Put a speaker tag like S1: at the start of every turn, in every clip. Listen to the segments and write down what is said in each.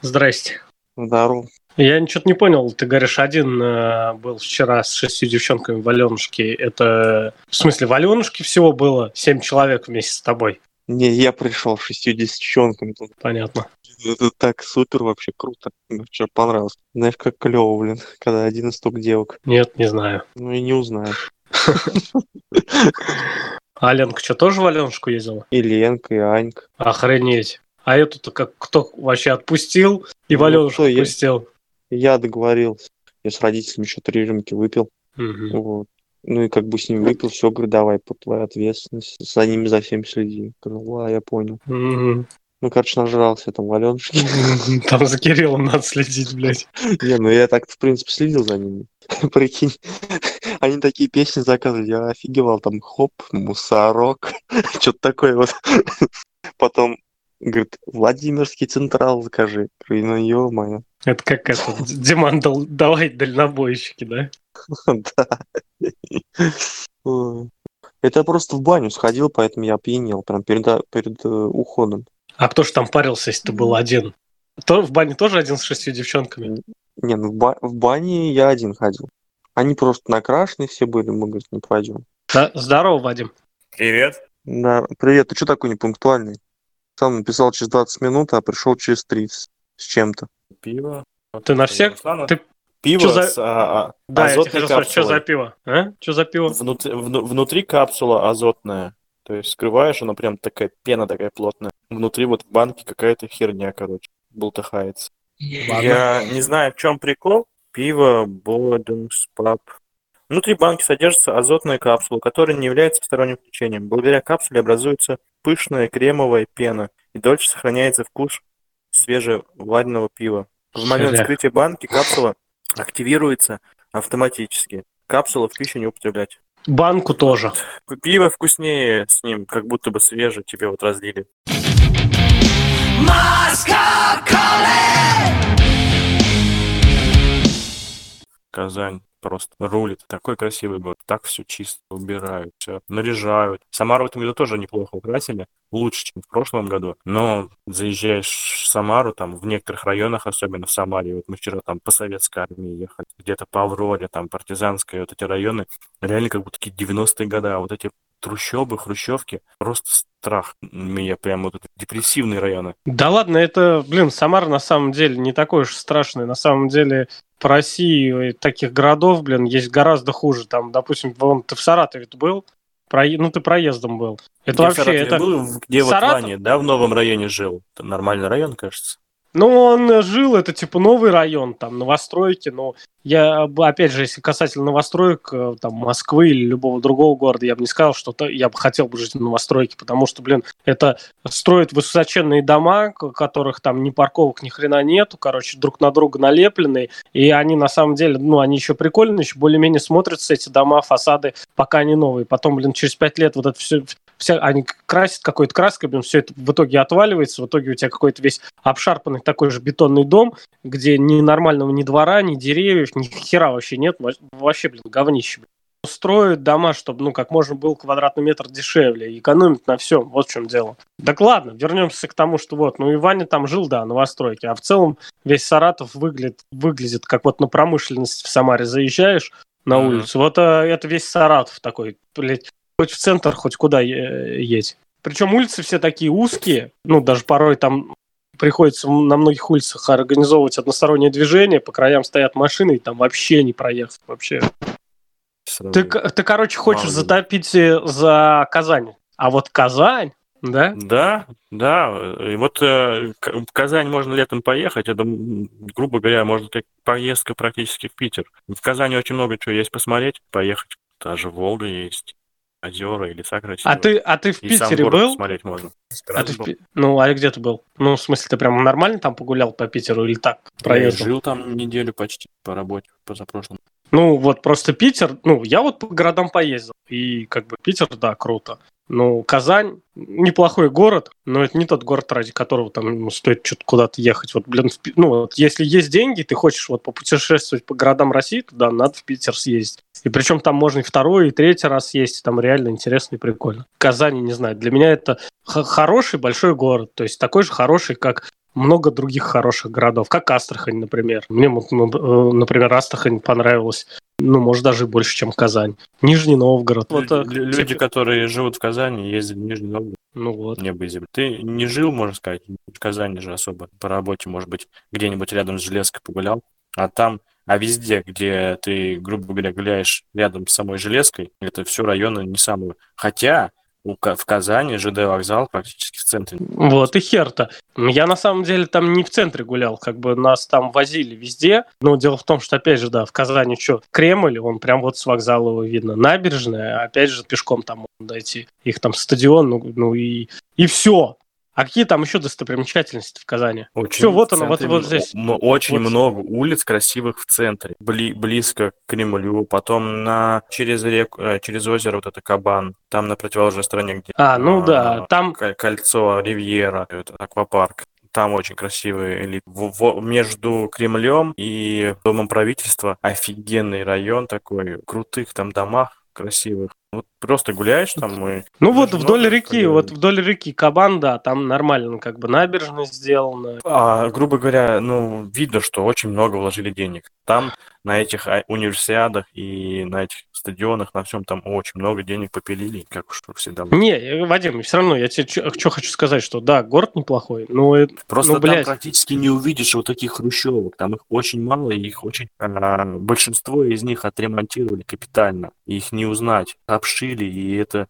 S1: Здрасте.
S2: Здорово.
S1: Я ничего не понял. Ты говоришь, один э, был вчера с шестью девчонками в Аленушке. Это... В смысле, в Аленушке всего было семь человек вместе с тобой?
S2: Не, я пришел с 60 девчонками.
S1: Понятно.
S2: Это так супер вообще круто. Мне вчера понравилось. Знаешь, как клево, блин, когда один из только девок.
S1: Нет, не знаю.
S2: Ну и не узнаешь.
S1: А Ленка что, тоже в Аленушку ездила?
S2: И Ленка, и Анька.
S1: Охренеть. А эту-то как кто вообще отпустил и
S2: Ну,
S1: Аленушку
S2: кто я?
S1: отпустил?
S2: Я договорился. Я с родителями еще три рюмки выпил.
S1: Мгм.
S2: Вот. Ну и как бы с ними выпил, все, говорю, давай, по твоей ответственности. За ними за всем следи. Говорю, ла, я понял.
S1: Мгм.
S2: Ну, короче, нажрался там в Аленушке.
S1: Там за Кириллом надо следить, блядь.
S2: Не, ну я так, в принципе, следил за ними. Прикинь, они такие песни заказывали, я офигевал, там хоп, мусорок, что-то такое вот. Потом, говорит, Владимирский Централ закажи. Говорю, ну ё-моё.
S1: Это как это, Диман, дал- давай дальнобойщики, да?
S2: Да. Это я просто в баню сходил, поэтому я опьянел прям перед, перед э, уходом.
S1: А кто ж там парился, если ты был один? То в бане тоже один с шестью девчонками?
S2: Не, ну в, ба- в бане я один ходил. Они просто накрашены все были, мы, говорит, не пойдем.
S1: Да, здорово, Вадим.
S3: Привет.
S2: Да, привет, ты что такой непунктуальный? Сам написал через 20 минут, а пришел через 30 с чем-то.
S3: Пиво.
S1: Ты на всех?
S3: Руслана,
S1: Ты-
S3: Пиво
S1: Чё за-
S3: с а, а,
S1: Да, я тебе
S3: азотной
S1: спросить, что за пиво? А? Что за пиво?
S3: Внутри, вну- внутри капсула азотная. То есть скрываешь, она прям такая пена такая плотная. Внутри вот в банке какая-то херня, короче, бултыхается.
S1: Ладно.
S3: Я не знаю, в чем прикол. Пиво Боденс Паб. Внутри банки содержится азотная капсула, которая не является сторонним включением. Благодаря капсуле образуется пышная кремовая пена и дольше сохраняется вкус свежевареного пива. В момент
S1: Шля.
S3: вскрытия банки капсула активируется автоматически. Капсулу в пищу не употреблять.
S1: Банку тоже.
S3: Пиво вкуснее с ним, как будто бы свежее тебе вот разлили. Казань просто рулит. Такой красивый город. Так все чисто убирают, все наряжают. Самару в этом году тоже неплохо украсили. Лучше, чем в прошлом году. Но заезжаешь в Самару, там в некоторых районах, особенно в Самаре, вот мы вчера там по Советской армии ехали, где-то по Авроре, там партизанская, вот эти районы, реально как будто такие 90-е годы, вот эти трущобы, хрущевки, просто страх. Меня прям вот эти депрессивные районы.
S1: Да ладно, это, блин, Самара на самом деле не такой уж страшный. На самом деле по России таких городов, блин, есть гораздо хуже. Там, допустим, вон, ты в Саратове был, Прое- ну ты проездом был. Это
S3: Где в
S1: вообще,
S3: Саратове
S1: это...
S3: был, в- где вот
S1: Саратов?
S3: Ваня, да, в новом районе жил. Это нормальный район, кажется.
S1: Ну, он жил, это типа новый район, там, новостройки, но я, опять же, если касательно новостроек, э, там, Москвы или любого другого города, я бы не сказал, что то- я бы хотел бы жить в новостройке, потому что, блин, это строят высоченные дома, которых там ни парковок, ни хрена нету, короче, друг на друга налепленные, и они на самом деле, ну, они еще прикольные, еще более-менее смотрятся, эти дома, фасады, пока они новые. Потом, блин, через пять лет вот это все, вся, они красят какой-то краской, блин, все это в итоге отваливается, в итоге у тебя какой-то весь обшарпанный такой же бетонный дом, где ни нормального ни двора, ни деревьев, ни хера вообще нет, Во- вообще, блин, говнище. блин. Строят дома, чтобы, ну, как можно был квадратный метр дешевле, и экономят на всем, вот в чем дело. Так ладно, вернемся к тому, что вот, ну, и Ваня там жил, да, новостройки, а в целом весь Саратов выглядит, выглядит как вот на промышленность в Самаре заезжаешь на
S3: Мгм.
S1: улицу, вот а, это весь Саратов такой, блядь, хоть в центр, хоть куда едь. Причем улицы все такие узкие, ну, даже порой там приходится на многих улицах организовывать одностороннее движение, по краям стоят машины, и там вообще не проехать, вообще. Ты, ты короче, хочешь
S3: Мало
S1: затопить э, за Казань, а вот Казань, да?
S3: Да, да. И вот э, в Казань можно летом поехать. Это, грубо говоря, можно как поездка практически в Питер. В Казани очень много чего есть посмотреть, поехать. Даже Волга есть, озера и леса красивые.
S1: А ты, а ты в
S3: И сам
S1: Питере
S3: город
S1: был?
S3: посмотреть можно.
S1: А ты в Пи- Ну, а где ты был? Ну, в смысле, ты прям нормально там погулял по Питеру или так,
S3: Я
S1: проездом?
S3: жил там неделю почти по работе, позапрошлом.
S1: Ну, вот просто Питер, ну, я вот по городам поездил, и как бы Питер, да, круто. Ну, Казань неплохой город, но это не тот город, ради которого там ну, стоит что-то куда-то ехать. Вот, блин, в ну, вот если есть деньги, ты хочешь вот попутешествовать по городам России, то да, надо в Питер съездить. И причем там можно и второй, и третий раз съездить, там реально интересно и прикольно. Казани, не знаю, для меня это хороший большой город, то есть такой же хороший, как много других хороших городов, как Астрахань, например. Мне, э, например, Астрахань понравилась ну, может, даже больше, чем Казань. Нижний Новгород.
S3: Люди, вот, люди которые живут в Казани, ездят в Нижний Новгород.
S1: Ну вот.
S3: Небо и земля. Ты не жил, можно сказать, в Казани же особо по работе, может быть, где-нибудь рядом с железкой погулял, а там а везде, где ты, грубо говоря, гуляешь рядом с самой железкой, это все районы не самые. Хотя в Казани ЖД вокзал практически в центре.
S1: Вот и хер-то. Я на самом деле там не в центре гулял, как бы нас там возили везде. Но дело в том, что опять же, да, в Казани что, Кремль, он прям вот с вокзала его видно. Набережная, опять же, пешком там дойти. Их там стадион, ну, ну и, и все. А какие там еще достопримечательности в Казани?
S3: Очень Все, вот оно, вот, вот здесь. Очень вот. много улиц красивых в центре, бли, близко к Кремлю, потом на через реку, э, через озеро вот это Кабан, там на противоположной стороне, где
S1: а, ну а, да, там
S3: кольцо Ривьера, это аквапарк. Там очень красивый элит. В, в, между Кремлем и Домом правительства офигенный район такой, крутых там домах красивых. Вот просто гуляешь там и...
S1: Ну вот вдоль реки, ходили. вот вдоль реки Кабан, да, там нормально как бы набережная сделана.
S3: А, грубо говоря, ну, видно, что очень много вложили денег. Там на этих а, универсиадах и на этих стадионах, на всем там очень много денег попилили, как уж всегда.
S1: Не, э, Вадим, все равно я тебе что хочу сказать, что да, город неплохой, но...
S3: Просто
S1: ну,
S3: там блядь. практически не увидишь вот таких хрущевок, там их очень мало, и их очень... А, большинство из них отремонтировали капитально, их не узнать обшили, и это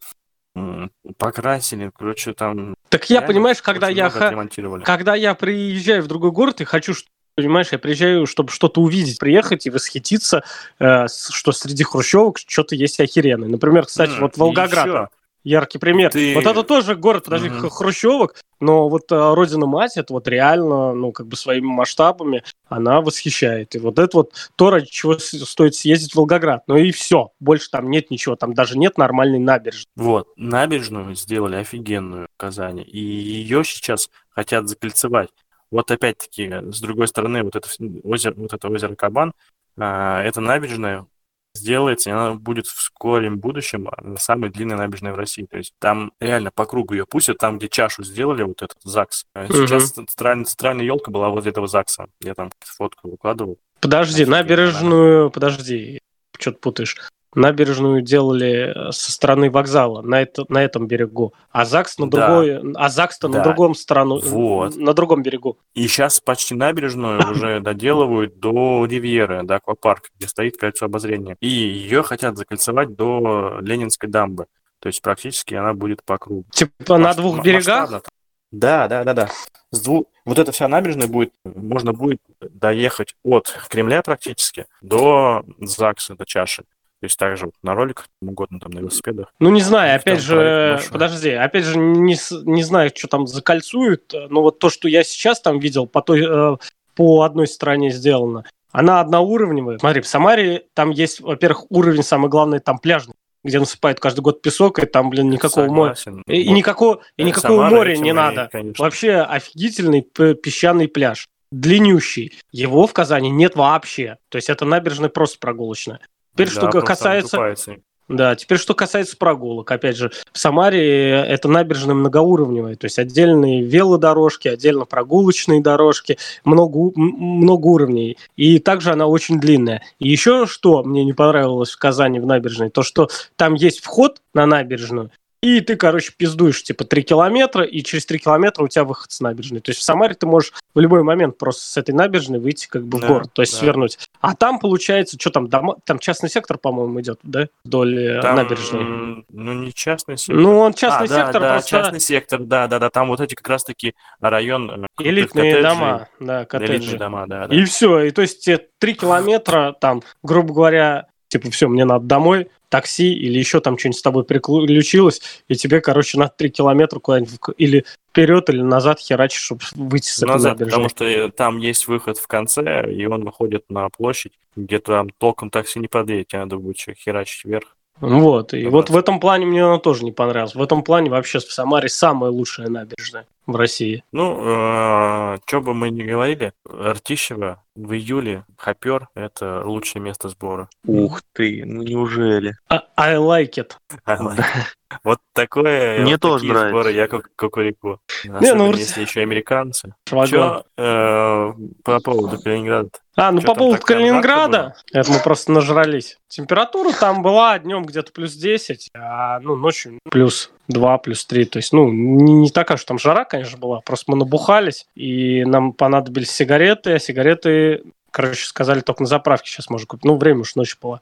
S3: покрасили, короче, там...
S1: Так я, понимаешь, когда я, когда я приезжаю в другой город и хочу, понимаешь, я приезжаю, чтобы что-то увидеть, приехать и восхититься, э, что среди хрущевок что-то есть охеренное. Например, кстати, mm, вот Волгоград яркий пример. Ты... Вот это тоже город, подожди, mm-hmm. хрущевок, но вот а, родина мать, это вот реально, ну, как бы своими масштабами, она восхищает. И вот это вот то, ради чего стоит съездить в Волгоград. Ну и все, больше там нет ничего, там даже нет нормальной набережной.
S3: Вот, набережную сделали офигенную в Казани, и ее сейчас хотят закольцевать. Вот опять-таки, с другой стороны, вот это озеро, вот это озеро Кабан, а, это набережная сделается, и она будет в скором будущем самой длинной набережной в России. То есть там реально по кругу ее пустят, там, где чашу сделали, вот этот ЗАГС. Сейчас угу. центральная, центральная елка была возле этого ЗАГСа. Я там фотку выкладывал.
S1: Подожди, набережную, подожди, что-то путаешь набережную делали э, со стороны вокзала на, это, на этом берегу, а ЗАГС на другой, да. а ЗАГС-то да. на другом сторону, вот. на другом берегу.
S3: И сейчас почти набережную уже доделывают до Ривьеры, до аквапарка, где стоит кольцо обозрения. И ее хотят закольцевать до Ленинской дамбы. То есть практически она будет по кругу.
S1: Типа на двух берегах?
S3: Да, да, да, да. С двух... Вот эта вся набережная будет, можно будет доехать от Кремля практически до ЗАГСа, до чаши. То есть также вот на роликах, угодно там на велосипедах.
S1: Ну, не знаю, опять же, подожди, опять же, не, не знаю, что там закольцуют, но вот то, что я сейчас там видел, по, той, э, по одной стороне сделано, она одноуровневая. Смотри, в Самаре там есть, во-первых, уровень, самый главный, там пляжный где насыпают каждый год песок, и там, блин, никакого моря. И, и никакого, и никакого Самара моря не надо. Конечно. Вообще офигительный песчаный пляж. Длиннющий. Его в Казани нет вообще. То есть это набережная просто прогулочная. Теперь, да, что касается... Да, теперь что касается прогулок. Опять же, в Самаре это набережная многоуровневая, то есть отдельные велодорожки, отдельно прогулочные дорожки, много, много уровней. И также она очень длинная. И еще что мне не понравилось в Казани в набережной, то что там есть вход на набережную, и ты, короче, пиздуешь, типа, 3 километра, и через 3 километра у тебя выход с набережной. То есть в Самаре ты можешь в любой момент просто с этой набережной выйти как бы да, в город, то есть да. свернуть. А там, получается, что там, дома, там частный сектор, по-моему, идет, да, вдоль э, там, набережной?
S3: Ну, не частный сектор.
S1: Ну, он частный а, сектор,
S3: да, просто... частный сектор, да-да-да, там вот эти как раз-таки район...
S1: Э, Элитные коттеджи, дома, да, коттеджи.
S3: Элитные дома, да, да.
S1: И все, и то есть те 3 километра, там, грубо говоря, типа, все, мне надо домой, такси или еще там что-нибудь с тобой приключилось, и тебе, короче, надо 3 километра куда-нибудь или вперед, или назад херачить, чтобы выйти с
S3: назад, этой Потому что э, там есть выход в конце, и он выходит на площадь, где там толком такси не подъедет, тебе надо будет херачить вверх.
S1: Вот, и вот в этом плане мне она тоже не понравилась. В этом плане вообще в Самаре самая лучшая набережная. В России.
S3: Ну, э, что бы мы ни говорили, Ртищево в июле Хопер – это лучшее место сбора.
S2: Ух ты, ну неужели?
S1: А- I like it.
S3: Вот такое,
S2: Мне
S3: вот
S2: тоже нравится.
S3: сборы я как кукурику.
S1: ну,
S3: Особенно
S1: вот-
S3: если еще американцы.
S1: Вагон.
S3: Че по поводу Калининграда?
S1: А, ну
S3: Чё
S1: по поводу Калининграда, это мы просто нажрались. Температура там была днем где-то плюс 10, а ну, ночью плюс 2, плюс 3. То есть, ну, не, не такая, что там жара, конечно, была. Просто мы набухались, и нам понадобились сигареты, а сигареты, короче, сказали, только на заправке сейчас можно купить. Ну, время уж ночью было.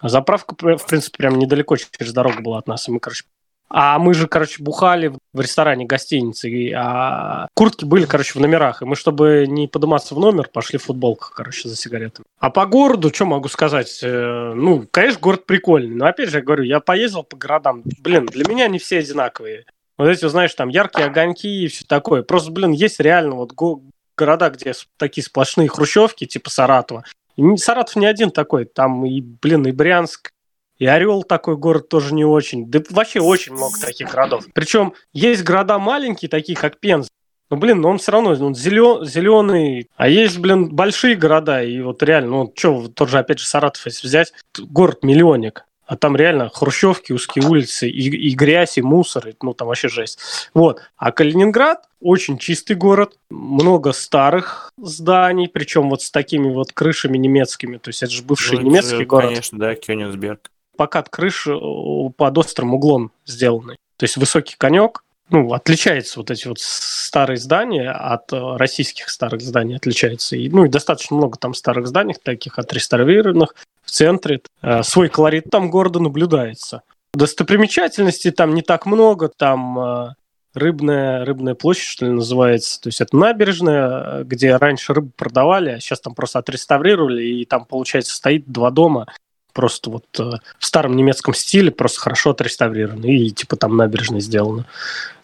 S1: А заправка, пр- в принципе, прям недалеко через дорогу была от нас. И мы, короче, а мы же, короче, бухали в- в ресторане гостиницы, и, а куртки были, короче, в номерах. И мы, чтобы не подниматься в номер, пошли в футболках, короче, за сигаретами. А по городу, что могу сказать? Э, Ну, конечно, город прикольный. Но опять же, я говорю, я поездил по городам. Блин, для меня они все одинаковые. Вот эти, знаешь, там яркие огоньки и все такое. Просто, блин, есть реально вот го- города, где такие сплошные хрущевки, типа Саратова. И Саратов не один такой. Там и, блин, и Брянск, и Орел такой город тоже не очень. Да вообще очень много таких городов. Причем есть города маленькие, такие как Пенза. Ну, блин, но он все равно он зеленый. А есть, блин, большие города. И вот реально, ну, что, тот же, опять же, Саратов, если взять, город-миллионник. А там реально хрущевки, узкие улицы, и, и грязь, и мусор, и, ну, там вообще жесть. Вот. А Калининград очень чистый город, много старых зданий, причем вот с такими вот крышами немецкими. То есть это же бывший
S3: Ну,
S1: немецкий
S3: же,
S1: город
S3: Конечно, да, Кёнигсберг.
S1: покат крыши э, под острым углом сделаны. То есть высокий конек, ну, отличается вот эти вот старые здания от э, российских старых зданий отличается. И, ну, и достаточно много там старых зданий, таких отреставрированных в центре. Э, свой колорит там города наблюдается. Достопримечательностей там не так много, там э, рыбная, рыбная площадь, что ли, называется. То есть это набережная, где раньше рыбу продавали, а сейчас там просто отреставрировали, и там, получается, стоит два дома, просто вот э, в старом немецком стиле, просто хорошо отреставрированы, и типа там набережная сделана.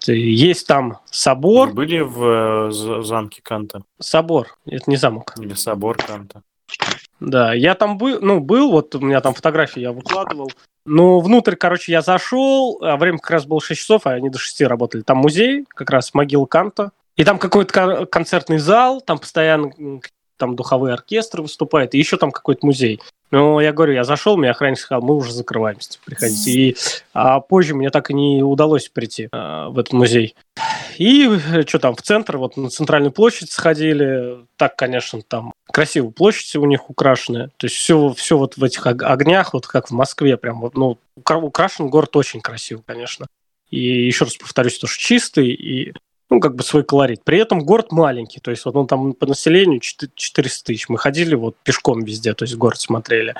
S1: Есть там собор,
S3: Вы были в э, з- замке Канта?
S1: собор, это не замок.
S3: Или собор Канта?
S1: Да, я там был, ну, был, вот у меня там фотографии я выкладывал. Но внутрь, короче, я зашел, а время как раз было 6 часов, а они до 6 работали. Там музей, как раз могила Канта. И там какой-то кон- концертный зал, там постоянно там духовые оркестры выступают, и еще там какой-то музей. Но я говорю, я зашел, мне охранник сказал, мы уже закрываемся, типа, приходите. И а позже мне так и не удалось прийти а, в этот музей. И что там, в центр, вот на центральную площадь сходили. Так, конечно, там красивая площадь у них украшенная. То есть все, все вот в этих ог- огнях, вот как в Москве, прям вот, ну, укра- украшен город очень красиво, конечно. И еще раз повторюсь, тоже чистый и ну, как бы свой колорит. При этом город маленький, то есть вот он там по населению 4 400 тысяч. Мы ходили вот пешком везде, то есть город смотрели.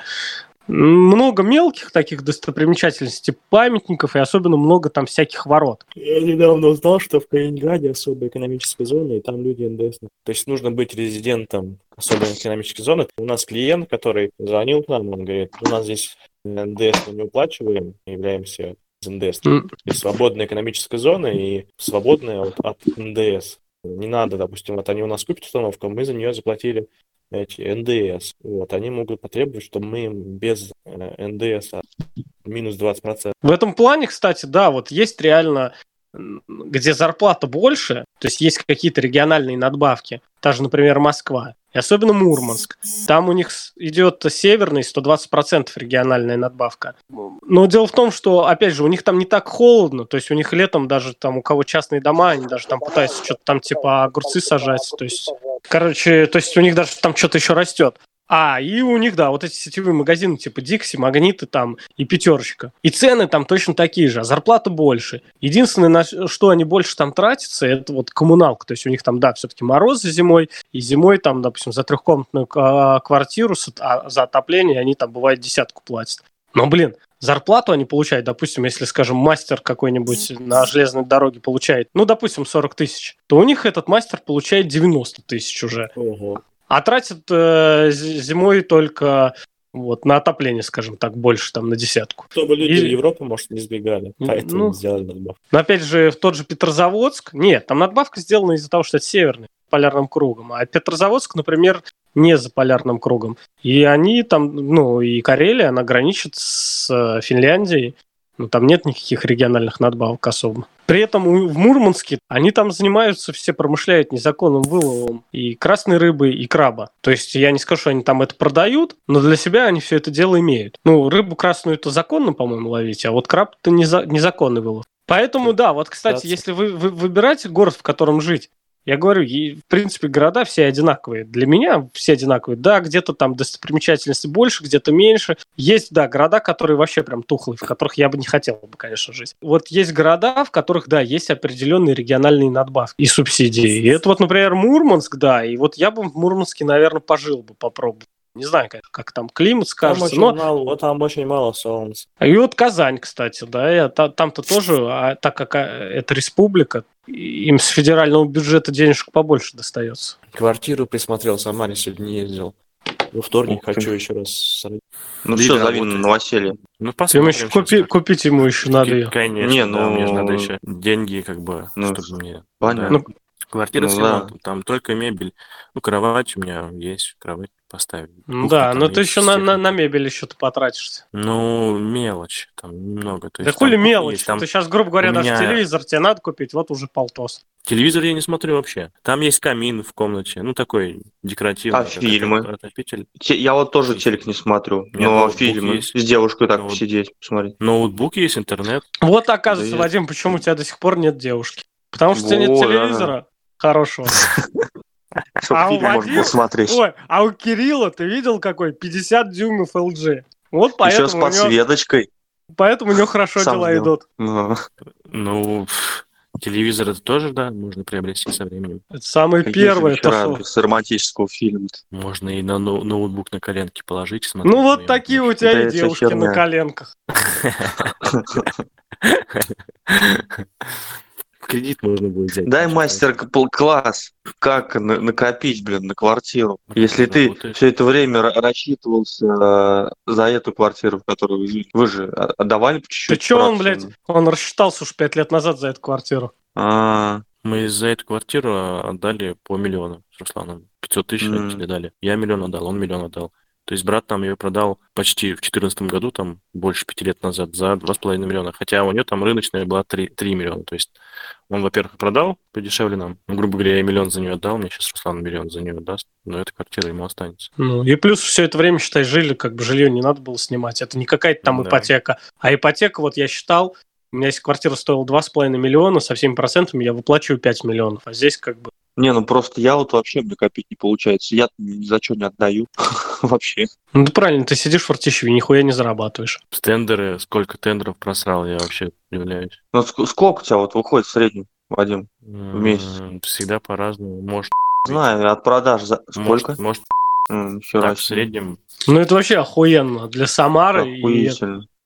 S1: Много мелких таких достопримечательностей, памятников и особенно много там всяких ворот.
S3: Я недавно узнал, что в Калининграде особая экономическая зона, и там люди НДС. То есть нужно быть резидентом особой экономической зоны. У нас клиент, который звонил к нам, он говорит, у нас здесь НДС мы не уплачиваем, являемся НДС.
S1: М.
S3: Есть свободная экономическая зона и свободная от, от НДС. Не надо, допустим, вот они у нас купят установку, мы за нее заплатили эти НДС. Вот, они могут потребовать, чтобы мы им без э, НДС а, минус 20%.
S1: В этом плане, кстати, да, вот есть реально, где зарплата больше, то есть есть какие-то региональные надбавки, та же, например, Москва, и особенно Мурманск. Там у них идет северный 120% региональная надбавка. Но дело в том, что, опять же, у них там не так холодно, то есть у них летом даже там у кого частные дома, они даже там пытаются что-то там типа огурцы сажать, то есть, короче, то есть у них даже там что-то еще растет. А, и у них, да, вот эти сетевые магазины типа Дикси, Магниты там и Пятерочка. И цены там точно такие же, а зарплата больше. Единственное, на что они больше там тратятся, это вот коммуналка. То есть у них там, да, все-таки морозы зимой, и зимой там, допустим, за трехкомнатную а, квартиру а, за отопление они там, бывает, десятку платят. Но, блин, зарплату они получают, допустим, если, скажем, мастер какой-нибудь на железной дороге получает, ну, допустим, 40 тысяч, то у них этот мастер получает 90 тысяч уже.
S3: Ого.
S1: А тратят э, зимой только вот на отопление, скажем так, больше там на десятку.
S3: Чтобы люди
S1: И-
S3: в Европу, может, не сбегали. Поэтому
S1: ну.
S3: сделали надбавку.
S1: Но опять же, в тот же Петрозаводск, нет, там надбавка сделана из-за того, что это северный полярным кругом, а Петрозаводск, например, не за полярным кругом. И они там, ну, и Карелия, она граничит с э, Финляндией, Ну, там нет никаких региональных надбавок особо. При этом в Мурманске они там занимаются, все промышляют незаконным выловом и красной рыбы, и краба. То есть я не скажу, что они там это продают, но для себя они все это дело имеют. Ну, рыбу красную это законно, по-моему, ловить, а вот краб это незаконный вылов. Поэтому, да, вот, кстати, если вы, вы выбираете город, в котором жить, я говорю, в принципе, города все одинаковые. Для меня все одинаковые. Да, где-то там достопримечательности больше, где-то меньше. Есть, да, города, которые вообще прям тухлые, в которых я бы не хотел бы, конечно, жить. Вот есть города, в которых, да, есть определенные региональные надбавки и субсидии. И это вот, например, Мурманск, да, и вот я бы в Мурманске, наверное, пожил бы, попробовал. Не знаю, как, как там климат скажется.
S3: Там, но... мало, вот там очень мало солнца.
S1: И вот Казань, кстати, да, я, там-то тоже, а, так как а, это республика, им с федерального бюджета денежек побольше достается.
S3: Квартиру присмотрел, сама сегодня не ездил. Во вторник Ух хочу еще раз.
S2: Ну все, зови на новоселье.
S1: Ну посмотрим. Еще купи, купить ему еще надо ее.
S3: Конечно, не, ну... да, мне же надо еще деньги, как бы, ну, чтобы мне... Понятно. Да. Ну, Квартира ну, да. там только мебель. Ну, кровать у меня есть, кровать поставить.
S1: Ну да, но ты еще на, на, на мебель еще ты потратишься.
S3: Ну, мелочь, там немного.
S1: То есть, да хули мелочь? Есть, там... Ты сейчас, грубо говоря, наш меня... телевизор тебе надо купить, вот уже полтос.
S3: Телевизор я не смотрю вообще. Там есть камин в комнате, ну такой декоративный.
S2: А фильмы? Я вот тоже телек не смотрю, Нет, но фильмы есть. с девушкой так Ноут... посидеть, посмотреть.
S3: Ноутбук есть, интернет.
S1: Вот оказывается, да Вадим, почему у тебя до сих пор нет девушки. Потому что у тебя нет телевизора хорошего.
S2: Чтобы а фильм можно было смотреть.
S1: Ой, а у Кирилла, ты видел какой? 50 дюймов LG. Вот поэтому
S2: Еще с подсветочкой.
S1: Поэтому у него хорошо дела идут.
S3: Ну, ну телевизор это тоже, да, можно приобрести со временем.
S1: Это самое первое.
S2: То, с романтического фильма.
S3: Можно и на ноутбук на коленке положить.
S1: Смотреть, ну вот такие у тебя и девушки на коленках.
S3: кредит можно будет взять.
S2: Дай мастер-класс, как накопить, блин, на квартиру. Если ты все это время рассчитывался э, за эту квартиру, в которую вы вы же отдавали по чуть-чуть.
S1: Ты что он, блядь, он рассчитался уж пять лет назад за эту квартиру.
S3: А, мы за эту квартиру отдали по миллиону с Русланом. 500 тысяч родители дали. Я миллион отдал, он миллион отдал. То есть брат там ее продал почти в 2014 году, там больше пяти лет назад, за 2,5 миллиона. Хотя у нее там рыночная была 3, 3 миллиона. То есть он, во-первых, продал подешевле нам. Ну, грубо говоря, я миллион за нее отдал, мне сейчас Руслан миллион за нее даст, но эта квартира ему останется.
S1: Ну, и плюс все это время, считай, жили, как бы жилье не надо было снимать. Это не какая-то там да. ипотека. А ипотека, вот я считал, у меня если квартира стоила 2,5 миллиона, со всеми процентами я выплачиваю 5 миллионов. А здесь как бы
S2: не, ну просто я вот вообще мне копить не получается. Я ни за что не отдаю вообще.
S1: Ну правильно, ты сидишь в Артищеве, нихуя не зарабатываешь.
S3: Тендеры, сколько тендеров просрал, я вообще удивляюсь.
S2: Ну сколько у тебя вот выходит в среднем, Вадим, в месяц?
S3: Всегда по-разному. Может,
S2: Знаю, от продаж за сколько?
S3: Может, может так, в среднем.
S1: Ну это вообще охуенно для Самары. И,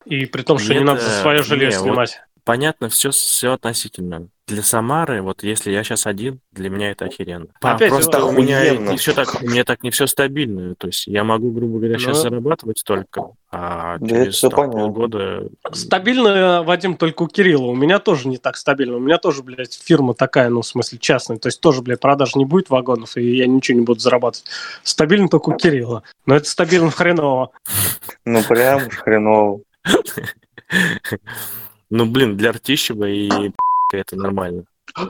S1: и при том, что Нет, не надо за свое жилье не, снимать.
S3: Вот понятно, все, все относительно для Самары, вот если я сейчас один, для меня это охеренно.
S1: Опять
S3: Просто у меня не все так, у меня так не все стабильно. То есть я могу, грубо говоря, сейчас ну, зарабатывать столько, а да через там, полгода...
S1: Стабильно, Вадим, только у Кирилла. У меня тоже не так стабильно. У меня тоже, блядь, фирма такая, ну, в смысле, частная. То есть тоже, блядь, продаж не будет вагонов, и я ничего не буду зарабатывать. Стабильно только у Кирилла. Но это стабильно хреново.
S2: Ну, прям хреново.
S3: Ну, блин, для Артищева и это нормально,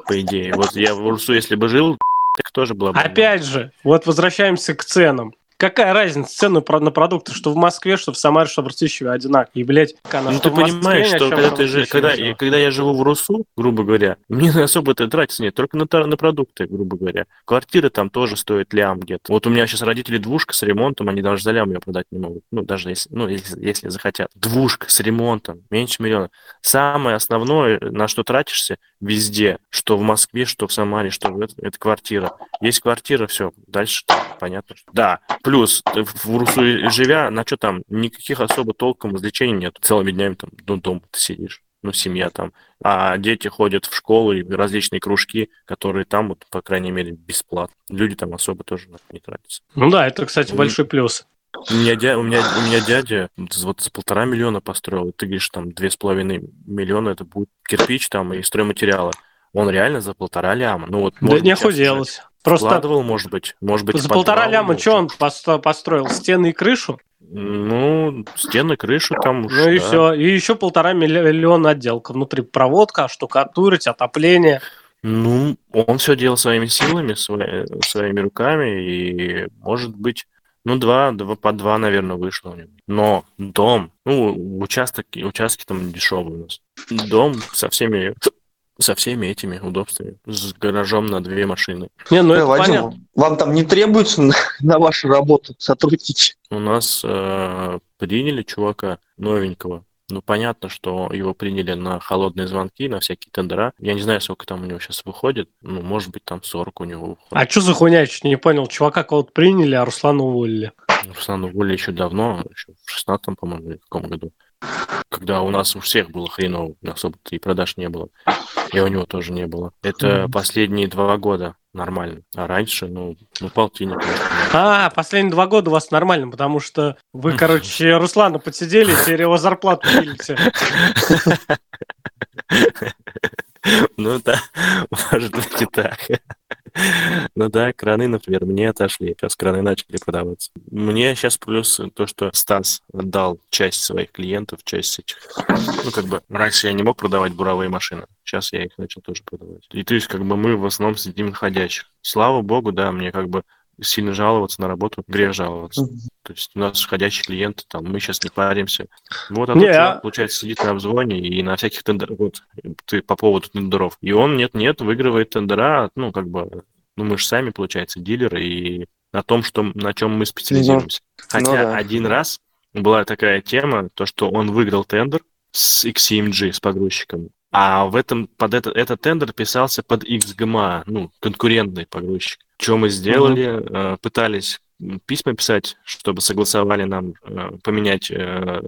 S3: по идее. Вот я в Урсу, если бы жил, так тоже было бы.
S1: Опять же, вот возвращаемся к ценам. Какая разница цену на продукты, что в Москве, что в Самаре, что в Ртищеве одинаково. И, блядь,
S3: она, ну, ты понимаешь, что когда, ты жи... когда, я, когда я живу в Русу, грубо говоря, мне особо это тратиться нет, только на, на продукты, грубо говоря. Квартиры там тоже стоят лям где-то. Вот у меня сейчас родители двушка с ремонтом, они даже за лям ее продать не могут. Ну, даже если, ну, если, если захотят. Двушка с ремонтом, меньше миллиона. Самое основное, на что тратишься везде, что в Москве, что в Самаре, что в это, это квартира. Есть квартира, все, дальше понятно. Да, Плюс, в Урсу живя, на что там, никаких особо толком развлечений нет. Целыми днями там ну, дома ты сидишь, ну, семья там. А дети ходят в школу и различные кружки, которые там, вот, по крайней мере, бесплатно. Люди там особо тоже не тратятся.
S1: Ну да, это, кстати, большой плюс.
S3: У меня, дя... у, меня, у меня дядя вот за полтора миллиона построил, ты говоришь, там, две с половиной миллиона, это будет кирпич там и стройматериалы. Он реально за полтора ляма. Ну, вот,
S1: да не охуелось.
S3: Просто... Складывал, может быть. Может быть,
S1: За полтора ляма что он построил? Стены и крышу?
S3: Ну, стены, крышу там уж,
S1: Ну и
S3: да.
S1: все. И еще полтора миллиона отделка. Внутри проводка, штукатурить, отопление.
S3: Ну, он все делал своими силами, свои- своими руками, и, может быть, ну, два, два по два, наверное, вышло у него. Но дом, ну, участок, участки там дешевые у нас. Дом со всеми, со всеми этими удобствами, с гаражом на две машины.
S1: Не, ну
S2: Э,
S1: это
S2: Вадим,
S1: понятно.
S2: вам там не требуется на, на вашу работу сотрудники?
S3: У нас э, приняли чувака новенького. Ну, понятно, что его приняли на холодные звонки, на всякие тендера. Я не знаю, сколько там у него сейчас выходит. Ну, может быть, там 40 у него выходит.
S1: А что за хуйня, я чуть не понял. Чувака кого-то приняли, а Руслана уволили.
S3: Руслан уволили еще давно, еще в 16 по-моему, или в каком году. Когда у нас у всех было хреново, особо-то и продаж не было. И у него тоже не было. Это последние два года нормально. А раньше, ну, ну полтинник.
S1: А, последние два года у вас нормально, потому что вы, короче, Руслана подсидели, теперь его зарплату пилите.
S3: Ну да, может быть и так. Ну да, краны, например, мне отошли. Сейчас краны начали продаваться. Мне сейчас плюс то, что Стас отдал часть своих клиентов, часть этих. Ну, как бы, раньше я не мог продавать буровые машины. Сейчас я их начал тоже продавать. И то есть, как бы, мы в основном сидим на ходячих. Слава богу, да, мне как бы сильно жаловаться на работу, грех жаловаться. То есть у нас входящие клиенты, там, мы сейчас не паримся. Вот, а чувак,
S1: а-
S3: получается, сидит на обзвоне и на всяких тендерах, вот, ты по поводу тендеров. И он, нет-нет, выигрывает тендера, ну, как бы, ну, мы же сами, получается, дилеры, и на том, что, на чем мы специализируемся. Хотя
S2: ну да.
S3: один раз была такая тема, то, что он выиграл тендер с XCMG, с погрузчиком, а в этом, под это, этот тендер писался под XGMA, ну, конкурентный погрузчик. Что мы сделали? Э, Пытались м, письма писать, чтобы согласовали нам э, поменять э,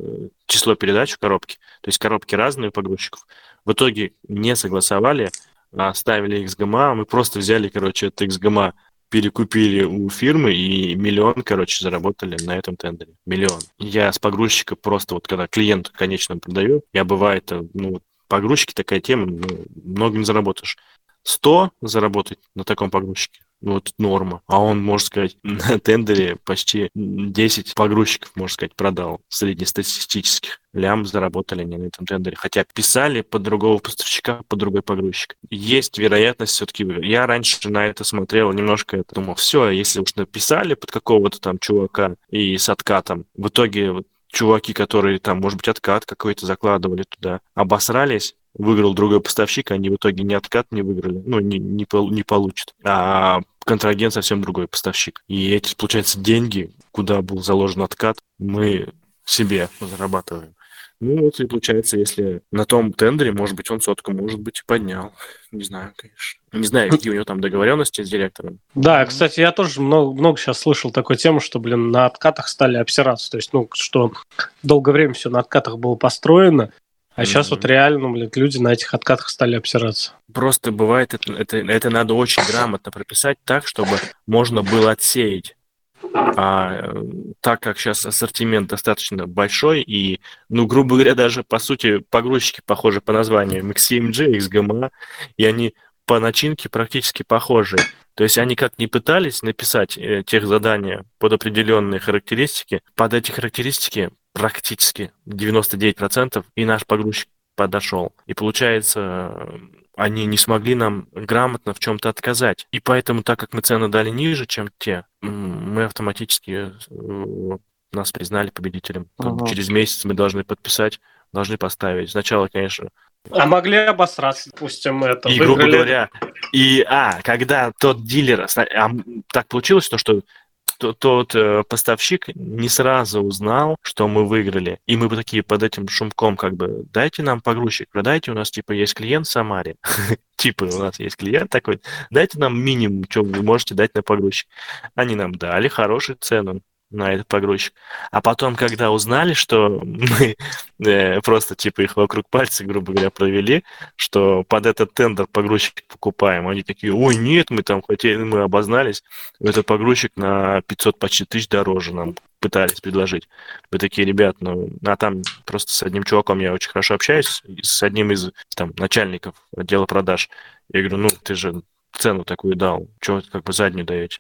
S3: число передач в коробке. То есть коробки разные у погрузчиков. В итоге не согласовали, а оставили XGMA. Мы просто взяли, короче, это XGMA, перекупили у фирмы и миллион, короче, заработали на этом тендере. Миллион. Я с погрузчика просто вот когда клиент конечно продаю, я бывает, ну, погрузчики такая тема, ну, много не заработаешь. 100 заработать на таком погрузчике, это норма. А он, можно сказать, на тендере почти 10 погрузчиков, можно сказать, продал среднестатистических. Лям заработали они на этом тендере. Хотя писали под другого поставщика, под другой погрузчик. Есть вероятность все-таки... Я раньше на это смотрел немножко, это думал, все, если уж написали под какого-то там чувака и с откатом, в итоге вот чуваки, которые там, может быть, откат какой-то закладывали туда, обосрались, выиграл другой поставщик, они в итоге ни откат не выиграли, ну, не, не, пол- не получат. А контрагент совсем другой поставщик. И эти, получается, деньги, куда был заложен откат, мы себе зарабатываем. Ну, вот и получается, если на том тендере, может быть, он сотку, может быть, и поднял. Не знаю, конечно. Не знаю, какие у него там договоренности с директором.
S1: Да, кстати, я тоже много, много сейчас слышал такой тему, что, блин, на откатах стали обсираться. То есть, ну, что долгое время все на откатах было построено, а сейчас вот реально, блин, люди на этих откатах стали обсираться.
S3: Просто бывает, это, это, это надо очень грамотно прописать так, чтобы можно было отсеять. А так как сейчас ассортимент достаточно большой, и, ну, грубо говоря, даже, по сути, погрузчики похожи по названию XCMG, XGMA, и они по начинке практически похожи. То есть они как не пытались написать э, тех задания под определенные характеристики, под эти характеристики практически 99% и наш погрузчик подошел. И получается, они не смогли нам грамотно в чем-то отказать. И поэтому, так как мы цены дали ниже, чем те, мы автоматически э, нас признали победителем.
S2: Ага.
S3: Через месяц мы должны подписать, должны поставить. Сначала, конечно,
S1: А могли обосраться, допустим, это.
S3: и, грубо
S1: выиграли-
S3: говоря, и, а, когда тот дилер, а, м, так получилось, то, что то- тот э, поставщик не сразу узнал, что мы выиграли. И мы такие под этим шумком, как бы, дайте нам погрузчик, продайте, у нас, типа, есть клиент в Самаре. Типа, у нас есть клиент такой, дайте нам минимум, что вы можете дать на погрузчик. Они нам дали хорошую цену на этот погрузчик. А потом, когда узнали, что мы э, просто, типа, их вокруг пальца, грубо говоря, провели, что под этот тендер погрузчик покупаем. Они такие, ой, нет, мы там хотели, мы обознались, этот погрузчик на 500 почти тысяч дороже нам пытались предложить. Мы такие, ребят, ну, а там просто с одним чуваком я очень хорошо общаюсь, с одним из там начальников отдела продаж. Я говорю, ну, ты же цену такую дал, чего как бы заднюю даете?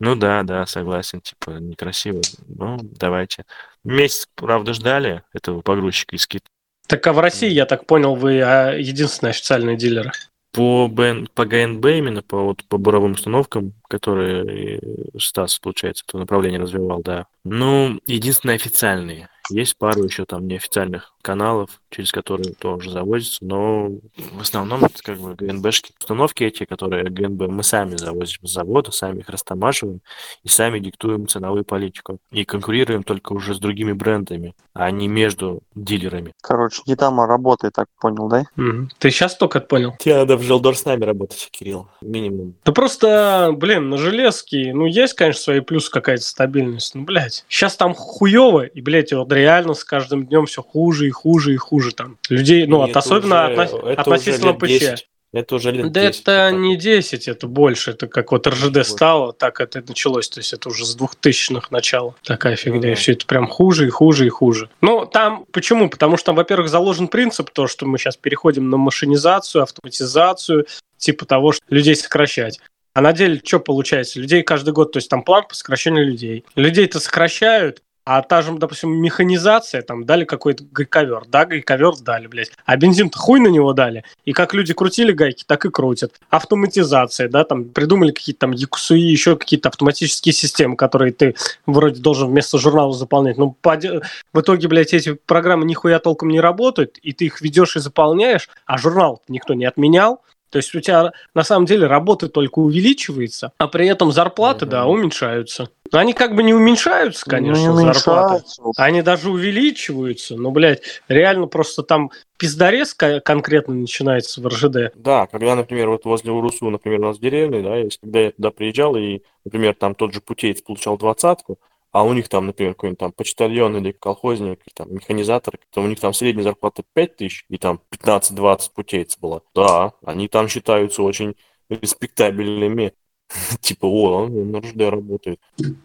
S3: Ну да, да, согласен, типа, некрасиво. Ну, давайте. Месяц, правда, ждали этого погрузчика из Китая.
S1: Так а в России, я так понял, вы а, единственные официальные дилеры.
S3: По, БН, по ГНБ именно, по, вот, по буровым установкам, которые Стас, получается, это направление развивал, да. Ну, единственные официальные. Есть пару еще там неофициальных каналов, через которые тоже завозятся, но в основном это как бы ГНБшки. Установки эти, которые ГНБ мы сами завозим с завода, сами их растамаживаем и сами диктуем ценовую политику. И конкурируем только уже с другими брендами, а не между дилерами.
S2: Короче, не там, а работает, так понял, да?
S1: Мгм. Ты сейчас только понял?
S3: Тебе надо в Желдор с нами работать, Кирилл. Минимум.
S1: Да просто, блин, на железке, ну, есть, конечно, свои плюсы, какая-то стабильность, ну, блядь. Сейчас там хуево, и, блядь, вот реально с каждым днем все хуже и хуже и хуже там. Людей, ну, от, особенно
S3: уже-
S1: отно-
S3: это
S1: относительно ПЧ.
S3: 10. Это уже лет
S1: Да
S3: 10
S1: это не
S3: вот.
S1: 10, это больше. Это как вот РЖД
S3: Вот.
S1: стало, так это началось. То есть это уже с 2000-х начала. Такая фигня.
S3: да.
S1: И все это прям хуже и хуже и хуже. Ну, там почему? Потому что там, во-первых, заложен принцип, то, что мы сейчас переходим на машинизацию, автоматизацию, типа того, что людей сокращать. А на деле что получается? Людей каждый год, то есть там план по сокращению людей. Людей-то сокращают, а та же, допустим, механизация, там дали какой-то гайковер, да, гайковер дали, блядь. А бензин-то хуй на него дали. И как люди крутили гайки, так и крутят. Автоматизация, да, там придумали какие-то там Якусуи, еще какие-то автоматические системы, которые ты вроде должен вместо журнала заполнять. Но поде- в итоге, блядь, эти программы нихуя толком не работают, и ты их ведешь и заполняешь, а журнал никто не отменял. То есть у тебя на самом деле работа только увеличивается, а при этом зарплаты,
S3: Мгм.
S1: да, уменьшаются. Но они как бы не уменьшаются, конечно,
S2: Ну, не
S1: зарплаты.
S2: уменьшается.
S1: Они даже увеличиваются, но, блядь, реально просто там пиздорез ко- конкретно начинается в РЖД.
S3: Да, когда, например, вот возле Урусу, например, у нас деревня, да, если когда я туда приезжал, и, например, там тот же путеец получал двадцатку, а у них там, например, какой-нибудь там почтальон или колхозник, или там механизатор, то у них там средняя зарплата 5 тысяч, и там 15-20 путейц была. Да, они там считаются очень респектабельными. Типа, о, он на РЖД работает.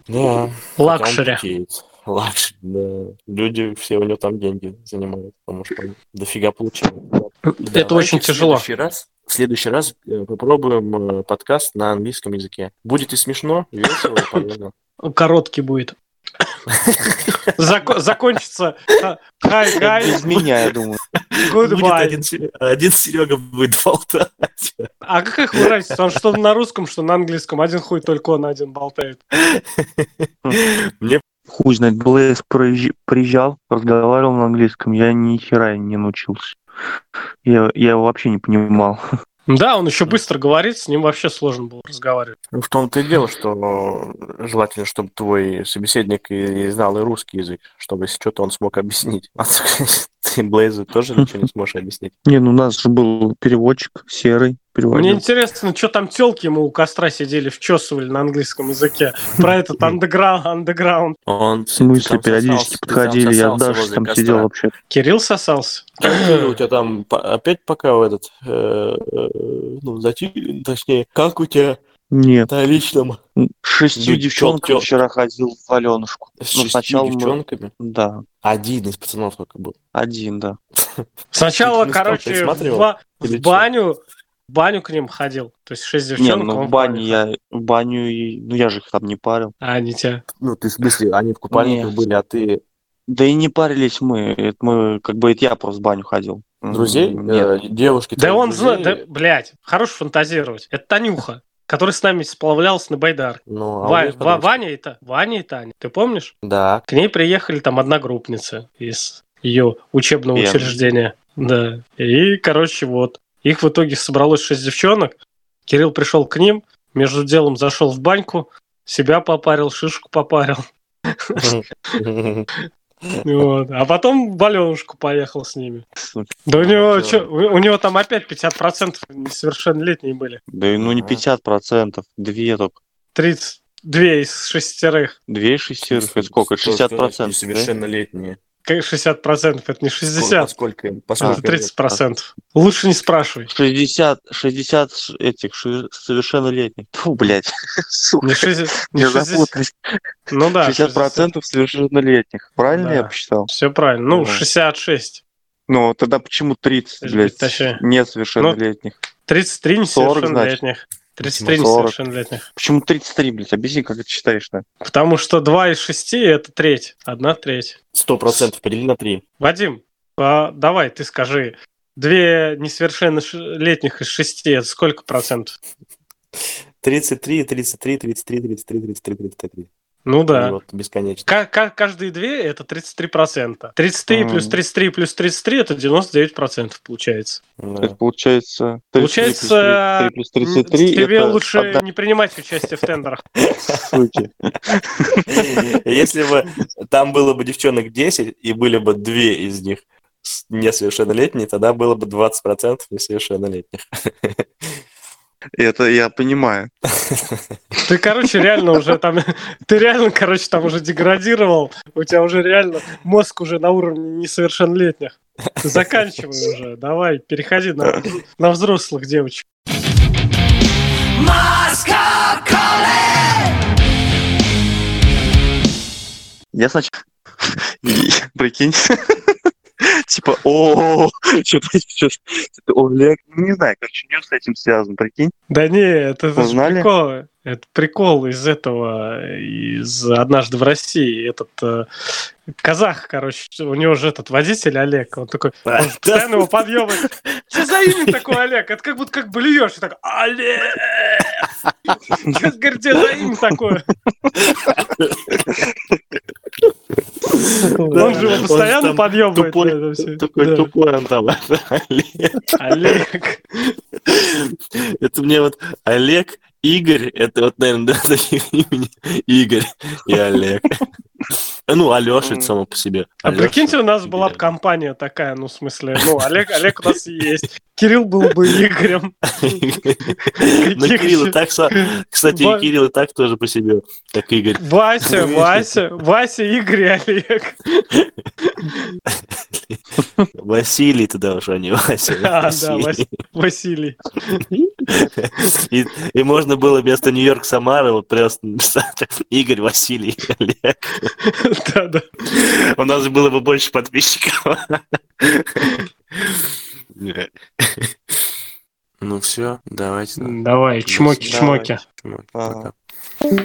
S3: Да. Luxury. Luxury, да. Люди все у него там деньги занимают, потому что дофига получил.
S1: Это очень
S3: в
S1: тяжело.
S3: следующий раз, в следующий раз э, попробуем э, подкаст на английском языке. Будет и смешно, и весело, и полезно.
S1: Короткий будет. Зако- Закончится а, Hi
S2: Без меня, я думаю.
S3: Будет
S1: goodbye.
S3: один, Се- один Серега будет болтать.
S1: А какая хуй разница? Он что на русском, что на английском. Один хуй только он один болтает.
S3: Мне
S2: Хуй знает, Блэйс приезжал, разговаривал на английском, я ни хера не научился. Я, я его вообще не понимал.
S1: Да, он еще быстро говорит, с ним вообще сложно было разговаривать.
S3: Ну, В том-то и дело, что желательно, чтобы твой собеседник и знал и русский язык, чтобы если что-то он смог объяснить. А ты Блейзу тоже ничего не сможешь объяснить.
S2: Не, ну у нас же был переводчик серый,
S1: Мне
S2: переводил.
S1: интересно, что там телки ему у костра сидели, вчесывали на английском языке. Про этот андеграунд. андеграунд.
S3: Он
S2: В смысле, периодически подходили, я даже там сидел вообще.
S1: Кирилл сосался.
S3: Как у тебя там опять пока в этот, э, э, ну, зати- точнее, как у тебя
S2: Нет,
S3: на личном
S2: с шестью
S3: Ну,
S2: девчонками вчера ходил в Аленушку.
S3: с
S2: Ну, сначала мы-
S3: девчонками?
S2: Да,
S3: Один из пацанов только был.
S2: один, да.
S1: Сначала, короче, в, баню, в баню к ним ходил. То есть шесть
S2: Не,
S1: девчонок.
S2: ну
S1: он
S2: в бане
S1: ходил.
S2: я, в баню, и- ну я же их там не парил.
S1: А, они тебя.
S3: Ну, ты в смысле, они в купальниках были, а ты
S2: Да и не парились мы, это мы, как бы, это я просто в баню ходил.
S3: Друзей?
S2: Нет.
S3: Э, девушки
S1: Да он знает, да, блядь, хорош фантазировать. Это Танюха, который с нами сплавлялся на Байдар.
S3: Ну, а
S1: Ва- Ва-? Ваня и Та- Ваня и Таня, ты помнишь?
S3: Да.
S1: К ней приехали там одногруппницы из ее учебного
S2: Вен.
S1: учреждения. Да. И, короче, вот. Их в итоге собралось шесть девчонок. Кирилл пришел к ним, между делом зашел в баньку, себя попарил, шишку попарил. Вот. А потом в Аленушку поехал с ними.
S2: Сука.
S1: Да у него,
S3: да.
S1: чё, у у него там опять 50% несовершеннолетние были.
S2: Да и ну не
S3: Ага.
S2: 50 процентов, две только.
S1: 32 из шестерых.
S2: Две шестерых, это сколько? 60 процентов, да?
S3: Совершеннолетние.
S1: Как 60%, это не 60,
S3: Сколько им?
S1: это
S3: Поскольку
S1: 30%. Лучше не спрашивай.
S2: 60, 60 ш- этих совершеннолетних. Фу, блядь, сука,
S1: Не 60, не
S2: я
S1: 60
S2: запутался.
S1: ну да,
S2: 60 процентов совершеннолетних. Правильно
S1: Да.
S2: я посчитал?
S1: Все правильно. Ну,
S3: Да.
S1: 66.
S2: Ну, тогда почему 30,
S1: Может
S2: блядь,
S1: точнее.
S2: несовершеннолетних?
S1: 33
S2: 40,
S1: несовершеннолетних. 33
S2: 40.
S1: несовершеннолетних.
S2: Почему 33, блядь? Объясни, как это считаешь-то?
S1: Потому что 2 из 6 это треть. Одна треть.
S3: Сто процентов подели на три.
S1: Вадим, а, давай, ты скажи. Две несовершеннолетних из шести, это сколько процентов?
S3: 33, 33, 33, 33, 33, 33.
S1: Ну
S3: И
S1: да.
S3: Вот, бесконечно.
S1: Ка- ка- каждые две это 33 процента. 33
S2: Мгм.
S1: плюс 33 плюс 33 это 99 процентов получается.
S3: Да.
S2: Это получается... 33
S1: Получается,
S2: плюс 33 плюс 33
S1: тебе
S2: это
S1: лучше
S2: одна
S1: не принимать участие в тендерах.
S3: Если бы там было бы девчонок 10, и были бы две из них несовершеннолетние, тогда было бы 20% несовершеннолетних.
S2: Это я понимаю.
S1: Ты, короче, реально уже там... Ты реально, короче, там уже деградировал. У тебя уже реально мозг уже на уровне несовершеннолетних. Заканчивай уже. Давай, переходи на, на взрослых девочек.
S2: Я сначала... Прикинь. Типа, о, что-то сейчас... Олег, ну, не знаю, короче, не с этим связан, прикинь.
S1: Да не, это, это же
S2: Узнали?
S1: прикол. Это прикол из этого, из «Однажды в России». Этот э, казах, короче, у него же этот водитель Олег, он такой, он постоянно его подъебывает. Что за имя такое, Олег? Это как будто как блюешь, и так, Олег! Что, говорит, за имя такое? Он же его постоянно всё.
S3: такой тупой он там. Олег.
S1: Олег.
S3: Это мне вот Олег, Игорь, это вот, наверное, да, таких имени. Игорь и Олег. Ну, Алеша это само по себе.
S1: А
S3: Алёша,
S1: прикиньте, у нас была бы компания такая, ну, в смысле, ну, Олег, Олег у нас и есть. Кирилл был бы Игорем.
S3: Ну, Кирилл и так, кстати, Кирилл и так тоже по себе, как Игорь.
S1: Вася, Вася, Вася, Игорь и Олег.
S3: Василий туда уже, а не Вася.
S1: А, да, Василий.
S3: И, и можно было вместо Нью-Йорк Самары вот просто написать Игорь Василий Олег.
S1: Да, да.
S3: У нас же было бы больше подписчиков. Ну все, давайте.
S1: Давай, чмоки-чмоки.
S3: Чмоки,
S2: Ага.
S3: пока.